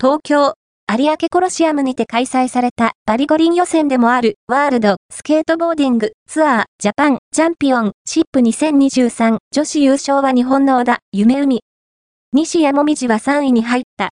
東京、有明コロシアムにて開催されたパリ五輪予選でもあるワールドスケートボーディングツアージャパンチャンピオンシップ2023女子優勝は日本の織田夢海。西矢椛は3位に入った